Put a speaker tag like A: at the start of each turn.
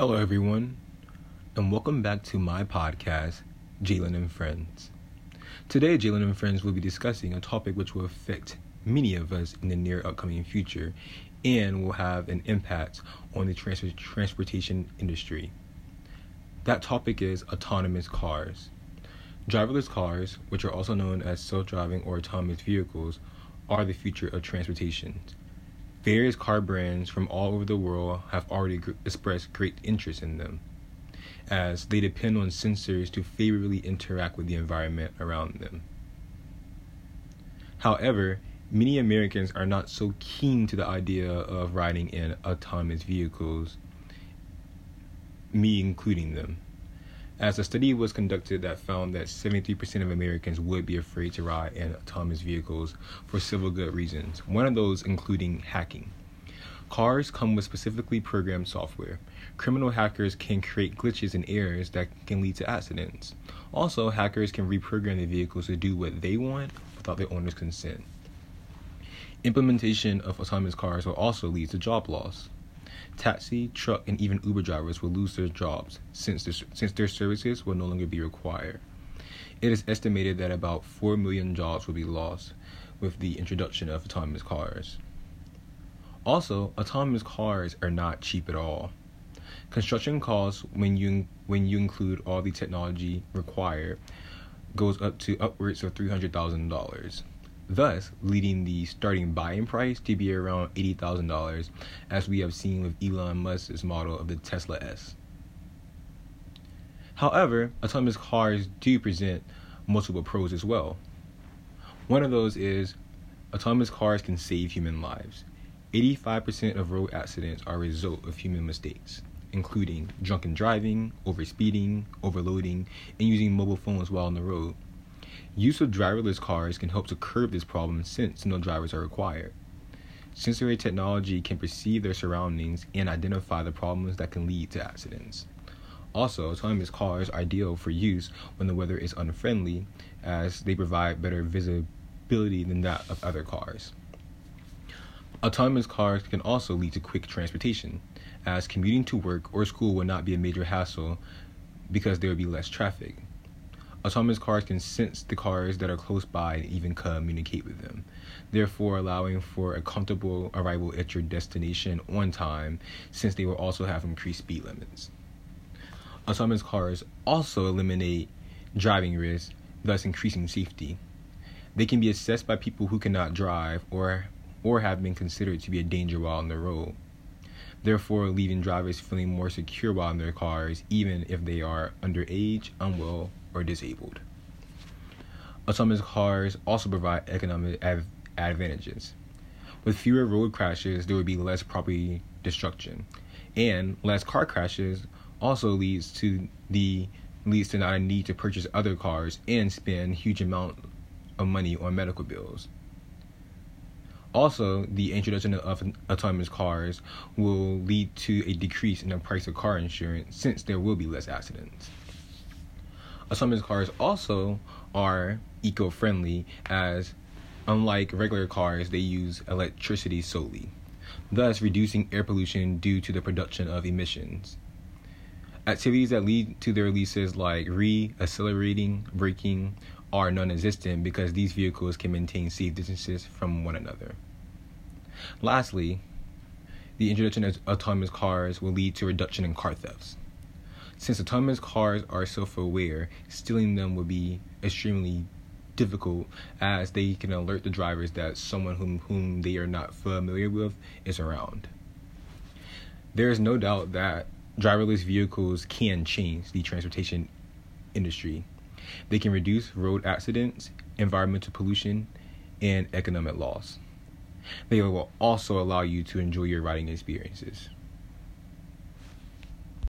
A: Hello, everyone, and welcome back to my podcast, Jalen and Friends. Today, Jalen and Friends will be discussing a topic which will affect many of us in the near upcoming future and will have an impact on the trans- transportation industry. That topic is autonomous cars. Driverless cars, which are also known as self driving or autonomous vehicles, are the future of transportation. Various car brands from all over the world have already gr- expressed great interest in them, as they depend on sensors to favorably interact with the environment around them. However, many Americans are not so keen to the idea of riding in autonomous vehicles, me including them as a study was conducted that found that 73% of Americans would be afraid to ride in autonomous vehicles for several good reasons, one of those including hacking. Cars come with specifically programmed software. Criminal hackers can create glitches and errors that can lead to accidents. Also, hackers can reprogram the vehicles to do what they want without their owner's consent. Implementation of autonomous cars will also lead to job loss. Taxi, truck, and even Uber drivers will lose their jobs since, since their services will no longer be required. It is estimated that about 4 million jobs will be lost with the introduction of autonomous cars. Also, autonomous cars are not cheap at all. Construction costs when you when you include all the technology required goes up to upwards of $300,000 thus leading the starting buying price to be around $80,000, as we have seen with Elon Musk's model of the Tesla S. However, autonomous cars do present multiple pros as well. One of those is autonomous cars can save human lives. 85% of road accidents are a result of human mistakes, including drunken driving, overspeeding, overloading, and using mobile phones while on the road. Use of driverless cars can help to curb this problem since no drivers are required. Sensory technology can perceive their surroundings and identify the problems that can lead to accidents. Also, autonomous cars are ideal for use when the weather is unfriendly, as they provide better visibility than that of other cars. Autonomous cars can also lead to quick transportation, as commuting to work or school will not be a major hassle because there will be less traffic. Autonomous cars can sense the cars that are close by and even communicate with them, therefore allowing for a comfortable arrival at your destination on time since they will also have increased speed limits. Autonomous cars also eliminate driving risks, thus increasing safety. They can be assessed by people who cannot drive or or have been considered to be a danger while on the road, therefore leaving drivers feeling more secure while in their cars even if they are underage, unwell, or disabled. Autonomous cars also provide economic av- advantages. With fewer road crashes, there would be less property destruction, and less car crashes also leads to the leads to not a need to purchase other cars and spend huge amount of money on medical bills. Also, the introduction of autonomous cars will lead to a decrease in the price of car insurance since there will be less accidents. Autonomous cars also are eco-friendly as unlike regular cars they use electricity solely, thus reducing air pollution due to the production of emissions. Activities that lead to the releases like re-accelerating, braking are non-existent because these vehicles can maintain safe distances from one another. Lastly, the introduction of autonomous cars will lead to reduction in car thefts. Since autonomous cars are self aware, stealing them would be extremely difficult as they can alert the drivers that someone whom, whom they are not familiar with is around. There is no doubt that driverless vehicles can change the transportation industry. They can reduce road accidents, environmental pollution, and economic loss. They will also allow you to enjoy your riding experiences.